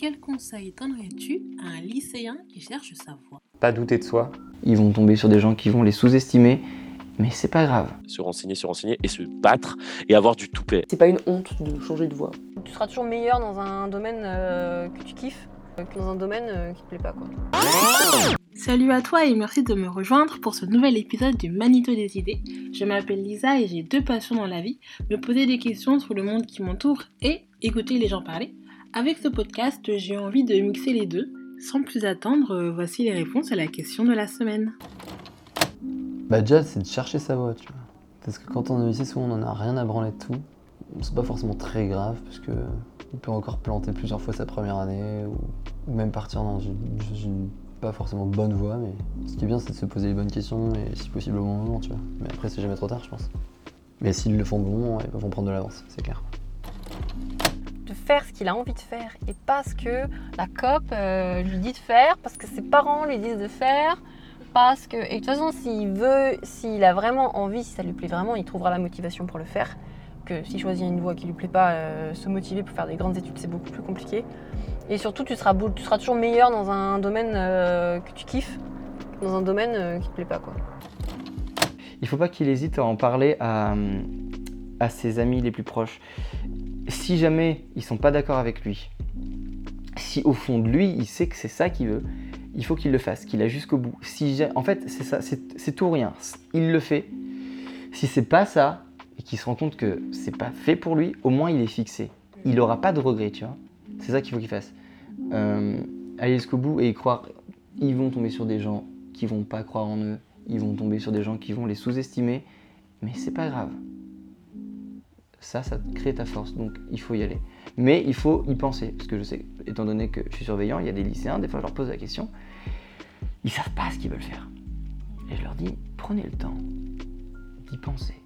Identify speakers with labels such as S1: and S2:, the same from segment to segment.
S1: quel conseil donnerais-tu à un lycéen qui cherche sa voie?
S2: Pas douter de soi. Ils vont tomber sur des gens qui vont les sous-estimer, mais c'est pas grave.
S3: Se renseigner, se renseigner et se battre et avoir du toupet.
S4: C'est pas une honte de changer de voie.
S5: Tu seras toujours meilleur dans un domaine euh, que tu kiffes que dans un domaine euh, qui te plaît pas quoi.
S1: Salut à toi et merci de me rejoindre pour ce nouvel épisode du Manito des idées. Je m'appelle Lisa et j'ai deux passions dans la vie, me poser des questions sur le monde qui m'entoure et écouter les gens parler. Avec ce podcast, j'ai envie de mixer les deux. Sans plus attendre, euh, voici les réponses à la question de la semaine.
S6: Bah déjà, c'est de chercher sa voie, tu vois. Parce que quand on est ici, souvent on en a rien à branler de tout. C'est pas forcément très grave, parce que on peut encore planter plusieurs fois sa première année, ou même partir dans une, pas forcément bonne voie, mais ce qui est bien, c'est de se poser les bonnes questions, et si possible au bon moment, tu vois. Mais après, c'est jamais trop tard, je pense. Mais s'ils le font bon ils vont prendre de l'avance, c'est clair.
S5: Ce qu'il a envie de faire, et pas ce que la COP euh, lui dit de faire, parce que ses parents lui disent de faire, parce que... Et de toute façon, s'il veut, s'il a vraiment envie, si ça lui plaît vraiment, il trouvera la motivation pour le faire que s'il choisit une voie qui lui plaît pas, euh, se motiver pour faire des grandes études, c'est beaucoup plus compliqué. Et surtout, tu seras, tu seras toujours meilleur dans un domaine euh, que tu kiffes, dans un domaine qui te plaît pas. Quoi.
S2: Il faut pas qu'il hésite à en parler à ses amis les plus proches. Si jamais ils sont pas d'accord avec lui, si au fond de lui, il sait que c'est ça qu'il veut, il faut qu'il le fasse, qu'il aille jusqu'au bout. Si en fait, c'est ça, c'est tout ou rien. Il le fait. Si c'est pas ça, et qu'il se rend compte que c'est pas fait pour lui, au moins il est fixé. Il aura pas de regrets, tu vois. C'est ça qu'il faut qu'il fasse. Euh, aller jusqu'au bout et y croire. Ils vont tomber sur des gens qui vont pas croire en eux. Ils vont tomber sur des gens qui vont les sous-estimer. Mais c'est pas grave. Ça, ça crée ta force. Donc il faut y aller. Mais il faut y penser. Parce que je sais, étant donné que je suis surveillant, il y a des lycéens, des fois je leur pose la question. Ils savent pas ce qu'ils veulent faire. Et je leur dis, prenez le temps d'y penser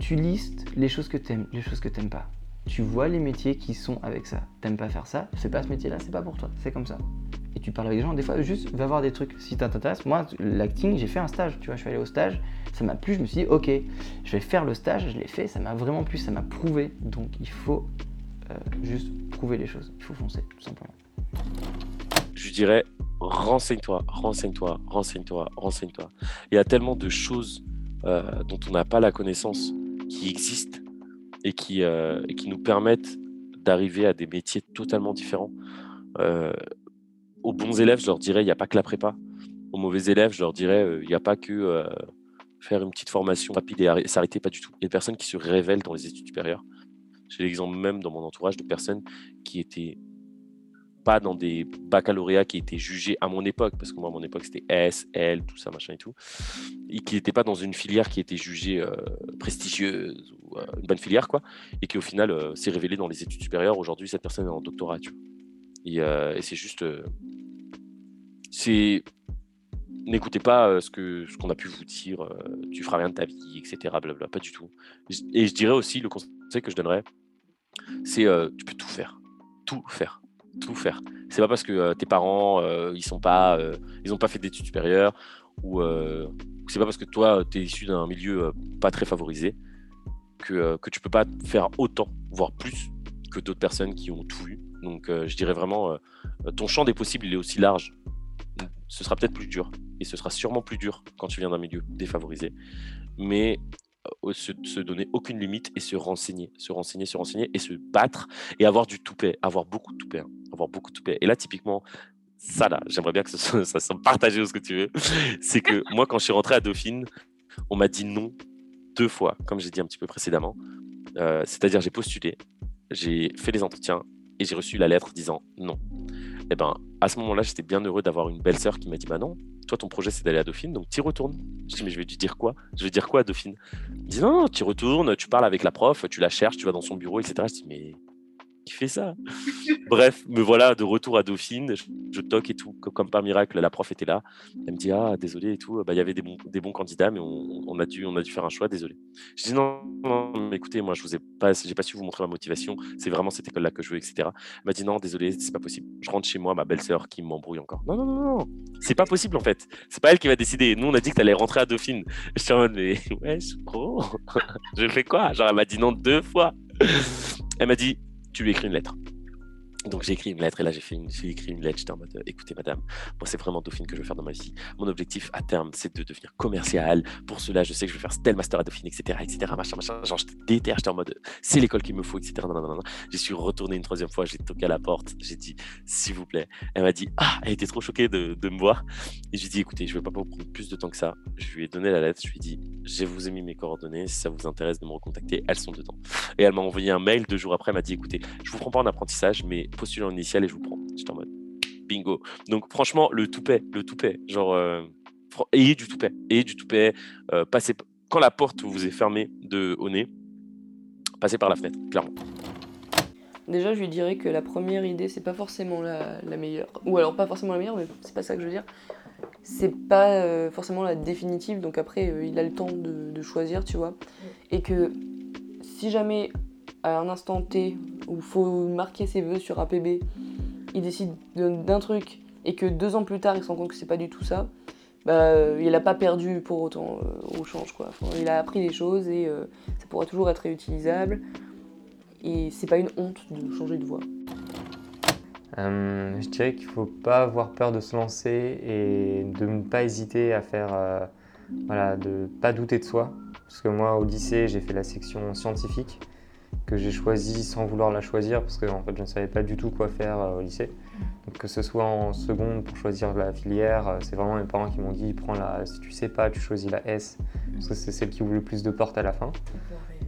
S2: tu listes les choses que tu aimes, les choses que tu n'aimes pas. Tu vois les métiers qui sont avec ça. T'aimes pas faire ça, c'est pas ce métier-là, c'est pas pour toi, c'est comme ça. Et tu parles avec des gens, des fois, juste va voir des trucs. Si ça t'intéresse, moi, l'acting, j'ai fait un stage, tu vois, je suis allé au stage, ça m'a plu, je me suis dit, ok, je vais faire le stage, je l'ai fait, ça m'a vraiment plu, ça m'a prouvé. Donc il faut euh, juste prouver les choses, il faut foncer, tout simplement.
S3: Je dirais, renseigne-toi, renseigne-toi, renseigne-toi, renseigne-toi. Il y a tellement de choses euh, dont on n'a pas la connaissance qui existent et qui, euh, qui nous permettent d'arriver à des métiers totalement différents. Aux bons élèves, je leur dirais, il n'y a pas que la prépa. Aux mauvais élèves, je leur dirais, euh, il n'y a pas que faire une petite formation rapide et s'arrêter, pas du tout. Il y a des personnes qui se révèlent dans les études supérieures. J'ai l'exemple même dans mon entourage de personnes qui étaient pas dans des baccalauréats qui étaient jugés à mon époque, parce que moi, à mon époque, c'était S, L, tout ça, machin et tout, et qui n'étaient pas dans une filière qui était jugée euh, prestigieuse ou euh, une bonne filière, quoi, et qui au final euh, s'est révélée dans les études supérieures. Aujourd'hui, cette personne est en doctorat, tu vois. Et, c'est juste. C'est. N'écoutez pas ce que ce qu'on a pu vous dire, tu feras rien de ta vie, etc. Blablabla, pas du tout. Et je dirais aussi, le conseil que je donnerais, c'est tu peux tout faire. Tout faire tout faire. C'est pas parce que euh, tes parents euh, ils sont pas euh, ils ont pas fait d'études supérieures ou c'est pas parce que toi tu es issu d'un milieu pas très favorisé que, que tu peux pas faire autant, voire plus que d'autres personnes qui ont tout vu. Donc je dirais vraiment ton champ des possibles il est aussi large. Ce sera peut-être plus dur et ce sera sûrement plus dur quand tu viens d'un milieu défavorisé. Mais se, se, donner aucune limite et se renseigner, se renseigner, se renseigner et se battre et avoir du toupet, avoir beaucoup de toupet, hein, avoir beaucoup de. Et là, typiquement, ça là, j'aimerais bien que ça, ça soit partagé ou ce que tu veux. C'est que moi, quand je suis rentré à Dauphine, on m'a dit non deux fois, comme j'ai dit un petit peu précédemment. Euh, c'est-à-dire, j'ai postulé, j'ai fait les entretiens et j'ai reçu la lettre disant non. Et eh ben, à ce moment-là, j'étais bien heureux d'avoir une belle sœur qui m'a dit bah non, toi, ton projet, c'est d'aller à Dauphine, donc tu retournes. Je dis, mais je vais lui dire quoi? Je vais dire quoi à Dauphine? Il dit, non, tu retournes, tu parles avec la prof, tu la cherches, tu vas dans son bureau, etc. Je dis, mais qui fait ça Bref, me voilà de retour à Dauphine. Je, toque et tout. Comme par miracle, la prof était là. Elle me dit Ah, désolé et tout. Bah, il y avait des bons, candidats, mais on, a dû, faire un choix, désolé. Je dis Non, écoutez, moi, je vous ai pas, pas su vous montrer ma motivation. C'est vraiment cette école-là que je veux, etc. Elle m'a dit Non, désolé, c'est pas possible. Je rentre chez moi, ma belle-sœur qui m'embrouille encore. Non, non, non, non. C'est pas possible en fait. C'est pas elle qui va décider. Nous, on a dit que tu allais rentrer à Dauphine. Je suis en mode Mais ouais, gros, je fais quoi? Genre, elle m'a dit non deux fois. Elle m'a dit tu lui écris une lettre. Donc j'ai écrit une lettre et là j'ai fait une, écrit une lettre. J'étais en mode euh, écoutez madame, moi c'est vraiment Dauphine que je veux faire dans ma vie. Mon objectif à terme c'est de devenir commercial. Pour cela je sais que je vais faire tel master à Dauphine, etc. etc. Machin, machin. Genre j'étais déter, j'étais en mode c'est l'école qu'il me faut, etc. Non, non, non. J'y suis retourné une troisième fois, j'ai toqué à la porte, j'ai dit s'il vous plaît. Elle m'a dit ah, elle était trop choquée de, de me voir. Et j'ai dit écoutez, je vais pas vous prendre plus de temps que ça. Je lui ai donné la lettre, je lui ai dit je vous ai mis mes coordonnées, si ça vous intéresse de me recontacter, elles sont dedans. Et elle m'a envoyé un mail deux jours après, elle m'a dit écoutez, je vous prends pas en apprentissage, mais postulez en initial et je vous prends. J'étais en mode bingo. Donc franchement, le toupet, le toupet, genre euh, ayez du toupet, ayez du toupet, euh, passez quand la porte vous est fermée de au nez, passez par la fenêtre, clairement.
S4: Déjà, je lui dirais que la première idée, c'est pas forcément la, la meilleure. Ou alors, pas forcément la meilleure, mais c'est pas ça que je veux dire. C'est pas euh, forcément la définitive, donc après, euh, il a le temps de, de choisir, tu vois. Et que si jamais, à un instant T, où il faut marquer ses vœux sur APB, il décide de- d'un truc et que deux ans plus tard, il se rend compte que c'est pas du tout ça, bah, euh, il a pas perdu pour autant euh, au change, quoi. Il a appris des choses et euh, ça pourra toujours être réutilisable. Et c'est pas une honte de changer de voie.
S7: Je dirais qu'il faut pas avoir peur de se lancer et de ne pas hésiter à faire, voilà, de pas douter de soi. Parce que moi, au lycée, j'ai fait la section scientifique que j'ai choisie sans vouloir la choisir parce que en fait, je ne savais pas du tout quoi faire euh, au lycée. Donc, que ce soit en seconde pour choisir la filière, euh, c'est vraiment mes parents qui m'ont dit prends la, si tu sais pas, tu choisis la S parce que c'est celle qui ouvre le plus de portes à la fin.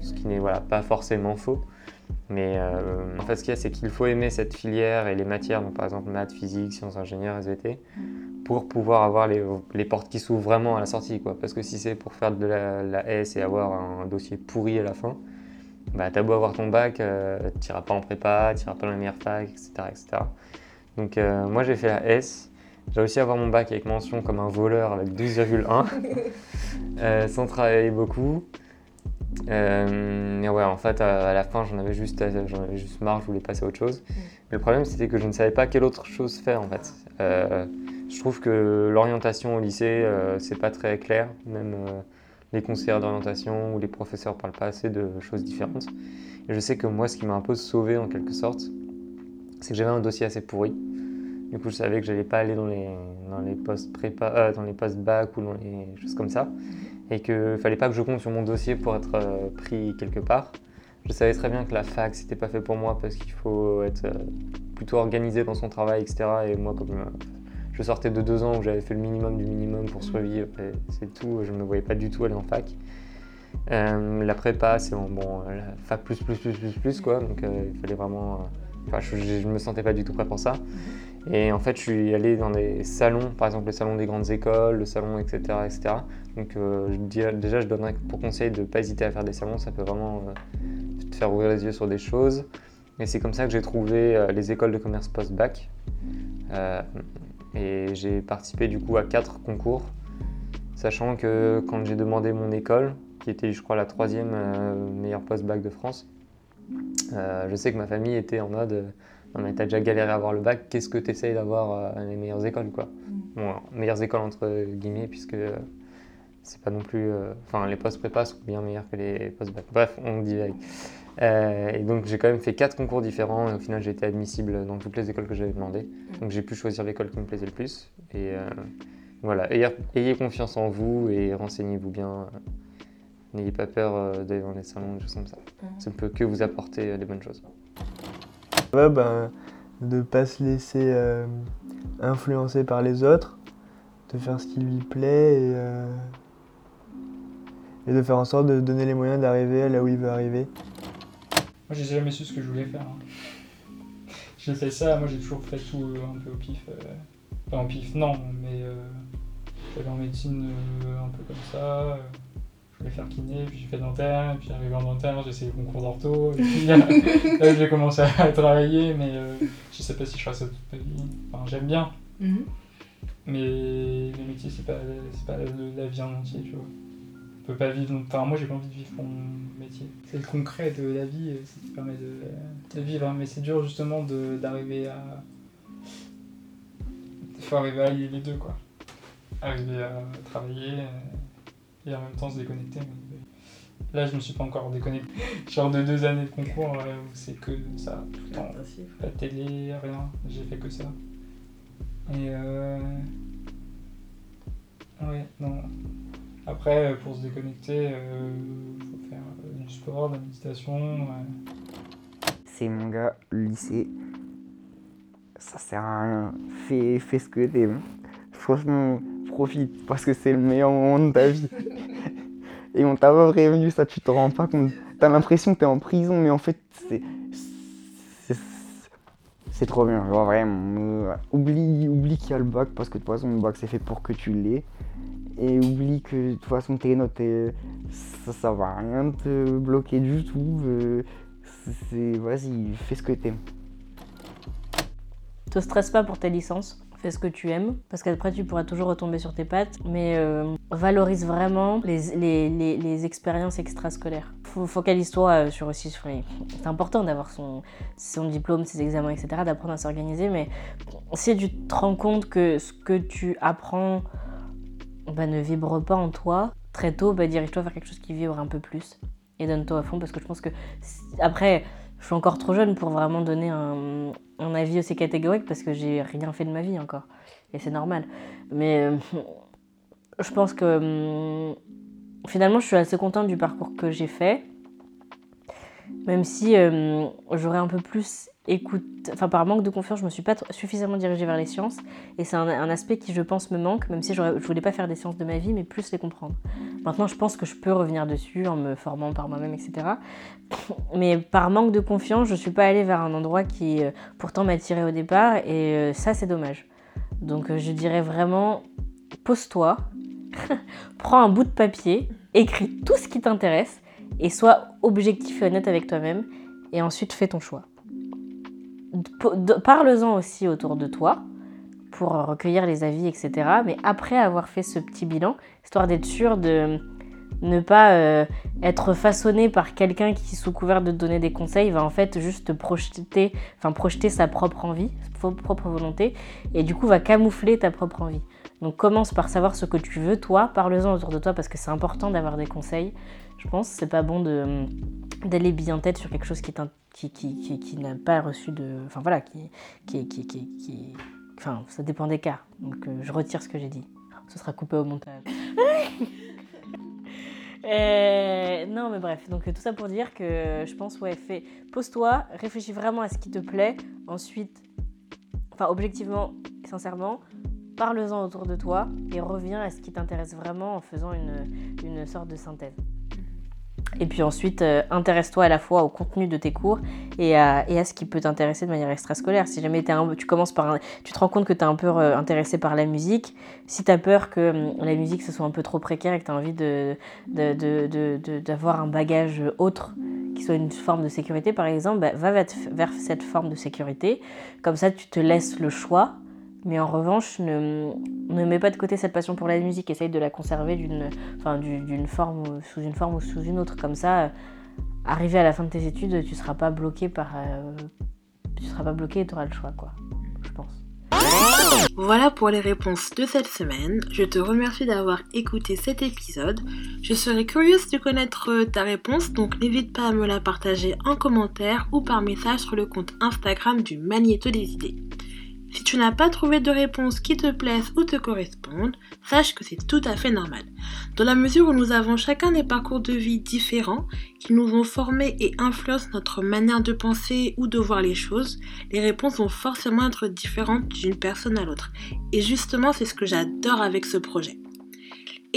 S7: Ce qui n'est voilà, pas forcément faux. Mais euh, en fait, ce qu'il y a, c'est qu'il faut aimer cette filière et les matières, donc par exemple maths, physique, sciences ingénieurs, SVT, pour pouvoir avoir les, les portes qui s'ouvrent vraiment à la sortie. Quoi. Parce que si c'est pour faire de la S et avoir un dossier pourri à la fin, bah, t'as beau avoir ton bac, euh, tu n'iras pas en prépa, tu n'iras pas dans les meilleures facs, etc. etc. Donc euh, moi, j'ai fait la S. J'ai réussi à avoir mon bac avec mention comme un voleur avec 12,1, euh, sans travailler beaucoup. Euh, mais ouais, en fait, à, à la fin, j'en avais juste, j'en avais juste marre, je voulais passer à autre chose. Mais le problème, c'était que je ne savais pas quelle autre chose faire, en fait. Euh, je trouve que l'orientation au lycée, euh, c'est pas très clair. Même euh, les conseillers d'orientation ou les professeurs parlent pas assez de choses différentes. Et je sais que moi, ce qui m'a un peu sauvé, en quelque sorte, c'est que j'avais un dossier assez pourri. Du coup, je savais que j'allais pas aller dans les, dans les postes prépa, euh, dans les postes bac ou dans les choses comme ça et qu'il fallait pas que je compte sur mon dossier pour être euh, pris quelque part. Je savais très bien que la fac c'était pas fait pour moi parce qu'il faut être euh, plutôt organisé dans son travail, etc. Et moi, comme je sortais de deux ans où j'avais fait le minimum du minimum pour survivre, et c'est tout, je ne me voyais pas du tout aller en fac. Euh, la prépa, c'est bon, bon, euh, la fac plus plus plus plus plus quoi, donc euh, il fallait vraiment. Enfin, je, je me sentais pas du tout prêt pour ça. Et en fait, je suis allé dans des salons, par exemple le salon des grandes écoles, le salon, etc. etc. Donc euh, je dirais- déjà, je donnerais pour conseil de ne pas hésiter à faire des salons, ça peut vraiment euh, te faire ouvrir les yeux sur des choses. Et c'est comme ça que j'ai trouvé euh, les écoles de commerce post-bac. Et j'ai participé du coup à quatre concours, sachant que quand j'ai demandé mon école, qui était je crois la troisième euh, meilleure post-bac de France, euh, je sais que ma famille était en mode euh, non mais t'as déjà galéré à avoir le bac, qu'est-ce que t'essayes d'avoir euh, les meilleures écoles quoi Bon, alors, meilleures écoles entre guillemets puisque c'est pas non plus... Enfin les postes prépa sont bien meilleurs que les postes bac. Bref, on divague. Euh, et donc j'ai quand même fait quatre concours différents et au final j'ai été admissible dans toutes les écoles que j'avais demandé. Donc j'ai pu choisir l'école qui me plaisait le plus. Et euh, voilà, ayez, ayez confiance en vous et renseignez-vous bien. N'ayez pas peur euh, d'aller dans les salons, des choses comme ça. Ça ne peut que vous apporter des bonnes choses.
S8: Ouais, ben, de pas se laisser euh, influencer par les autres, de faire ce qui lui plaît et, euh, et de faire en sorte de donner les moyens d'arriver là où il veut arriver.
S9: Moi, j'ai jamais su ce que je voulais faire. hein. J'ai fait ça, moi j'ai toujours fait tout euh, un peu au pif. euh, Pas en pif, non, mais euh, j'allais en médecine euh, un peu comme ça. euh, je voulais faire kiné, puis j'ai fait dentaire, et puis arrivé en dentaire, j'ai essayé le concours d'ortho, et puis là, là, j'ai commencé à travailler, mais je sais pas si je ferai ça toute ma vie. Enfin, j'aime bien,
S5: Mhm.
S9: mais le métier, c'est pas, pas le- la vie en entier, tu vois. On peut pas vivre. Enfin, moi, j'ai pas envie de vivre mon métier. C'est le concret de la vie, c'est ce qui permet de, de vivre. hein, Mais c'est dur, justement, d'arriver à. Il faut arriver à allier les deux, quoi. Arriver à travailler euh, et en même temps se déconnecter. Là, je me suis pas encore déconnecté. Genre de deux années de concours euh, où c'est que ça, tout le temps. Pas de télé, rien. J'ai fait que ça. Et euh... Ouais, non. Après, euh, pour se déconnecter, euh, faut faire euh, du sport, de la méditation.
S10: C'est mon gars, le lycée. Ça sert à rien. Fais, ce que t'aimes. Franchement, profite parce que c'est le meilleur moment de ta vie. Et on t'a pas prévenu, ça tu te rends pas compte. T'as l'impression que t'es en prison, mais en fait, c'est. c'est- trop bien, genre vraiment. oublie oublie qu'il y a le bac parce que de toute façon, le bac c'est fait pour que tu l'aies. Et oublie que de toute façon, tes notes, ça, ça va rien te bloquer du tout. euh, c'est vas-y, fais ce que t'aimes.
S11: Te stresse pas pour tes licences, fais ce que tu aimes, parce qu'après tu pourras toujours retomber sur tes pattes, mais euh, valorise vraiment les, les, les, les expériences extrascolaires. Fo- Focalise-toi euh, sur aussi sur les- C'est important d'avoir son, son diplôme, ses examens, etc., d'apprendre à s'organiser, mais si tu te rends compte que ce que tu apprends bah, ne vibre pas en toi, très tôt, bah, dirige-toi vers quelque chose qui vibre un peu plus et donne-toi à fond, parce que je pense que après, je suis encore trop jeune pour vraiment donner un, un avis aussi catégorique parce que j'ai rien fait de ma vie encore. Et c'est normal. Mais euh, je pense que hum, finalement, je suis assez contente du parcours que j'ai fait. Même si euh, j'aurais un peu plus écouté. Enfin, par manque de confiance, je me suis pas suffisamment dirigée vers les sciences. Et c'est un, aspect qui, je pense, me manque, même si je voulais pas faire des sciences de ma vie, mais plus les comprendre. Maintenant, je pense que je peux revenir dessus en me formant par moi-même, etc. Mais par manque de confiance, je suis pas allée vers un endroit qui euh, pourtant m'attirait au départ. Et euh, ça, c'est dommage. Donc, euh, je dirais vraiment, pose-toi, prends un bout de papier, écris tout ce qui t'intéresse et sois objectif et honnête avec toi-même. Et ensuite, fais ton choix. Parle-en aussi autour de toi pour recueillir les avis, etc. Mais après avoir fait ce petit bilan, histoire d'être sûr de ne pas euh, être façonné par quelqu'un qui, sous couvert de donner des conseils, va en fait juste te projeter, projeter sa propre envie, sa propre volonté, et du coup va camoufler ta propre envie. Donc commence par savoir ce que tu veux, toi, parle-en autour de toi parce que c'est important d'avoir des conseils. Je pense c'est pas bon de d'aller bien tête sur quelque chose qui, n'a pas reçu de. Enfin voilà, qui. qui, qui, Enfin, ça dépend des cas. Donc euh, je retire ce que j'ai dit. Ce sera coupé au montage. Euh, non, mais bref, donc euh, tout ça pour dire que je pense, ouais, fais, pose-toi, réfléchis vraiment à ce qui te plaît. Ensuite, enfin, objectivement, sincèrement, parle-en autour de toi et reviens à ce qui t'intéresse vraiment en faisant une, une sorte de synthèse. Et puis ensuite, euh, intéresse-toi à la fois au contenu de tes cours et à, et à ce qui peut t'intéresser de manière extrascolaire. Si jamais un- tu commences par un- tu te rends compte que tu es un peu euh, intéressé par la musique, si tu as peur que hum, la musique ce soit un peu trop précaire et que tu as envie de, de- de- de- de- d'avoir un bagage autre qui soit une forme de sécurité par exemple, bah, va vers cette forme de sécurité. Comme ça, tu te laisses le choix. Mais en revanche, ne, mets pas de côté cette passion pour la musique. Essaye de la conserver d'une, forme, ou- sous une forme ou sous une autre. Comme ça, euh, arrivé à la fin de tes études, tu seras pas bloqué par, euh, seras pas bloqué et tu auras le choix, quoi. Je pense.
S1: Voilà pour les réponses de cette semaine. Je te remercie d'avoir écouté cet épisode. Je serais curieuse de connaître euh, ta réponse, donc n'hésite pas à me la partager en commentaire ou par message sur le compte Instagram du Magnéto des idées. Si tu n'as pas trouvé de réponse qui te plaise ou te corresponde, sache que c'est tout à fait normal. Dans la mesure où nous avons chacun des parcours de vie différents qui nous ont formés et influencent notre manière de penser ou de voir les choses, les réponses vont forcément être différentes d'une personne à l'autre. Et justement, c'est ce que j'adore avec ce projet.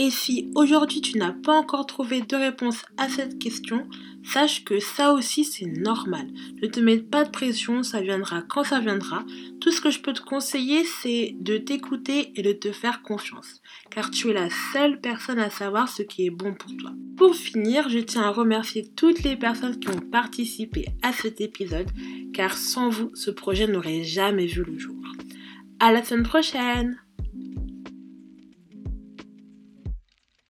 S1: Et si aujourd'hui tu n'as pas encore trouvé de réponse à cette question, sache que ça aussi c'est normal. Ne te mets pas de pression, ça viendra quand ça viendra. Tout ce que je peux te conseiller, c'est de t'écouter et de te faire confiance, car tu es la seule personne à savoir ce qui est bon pour toi. Pour finir, je tiens à remercier toutes les personnes qui ont participé à cet épisode, car sans vous, ce projet n'aurait jamais vu le jour. À la semaine prochaine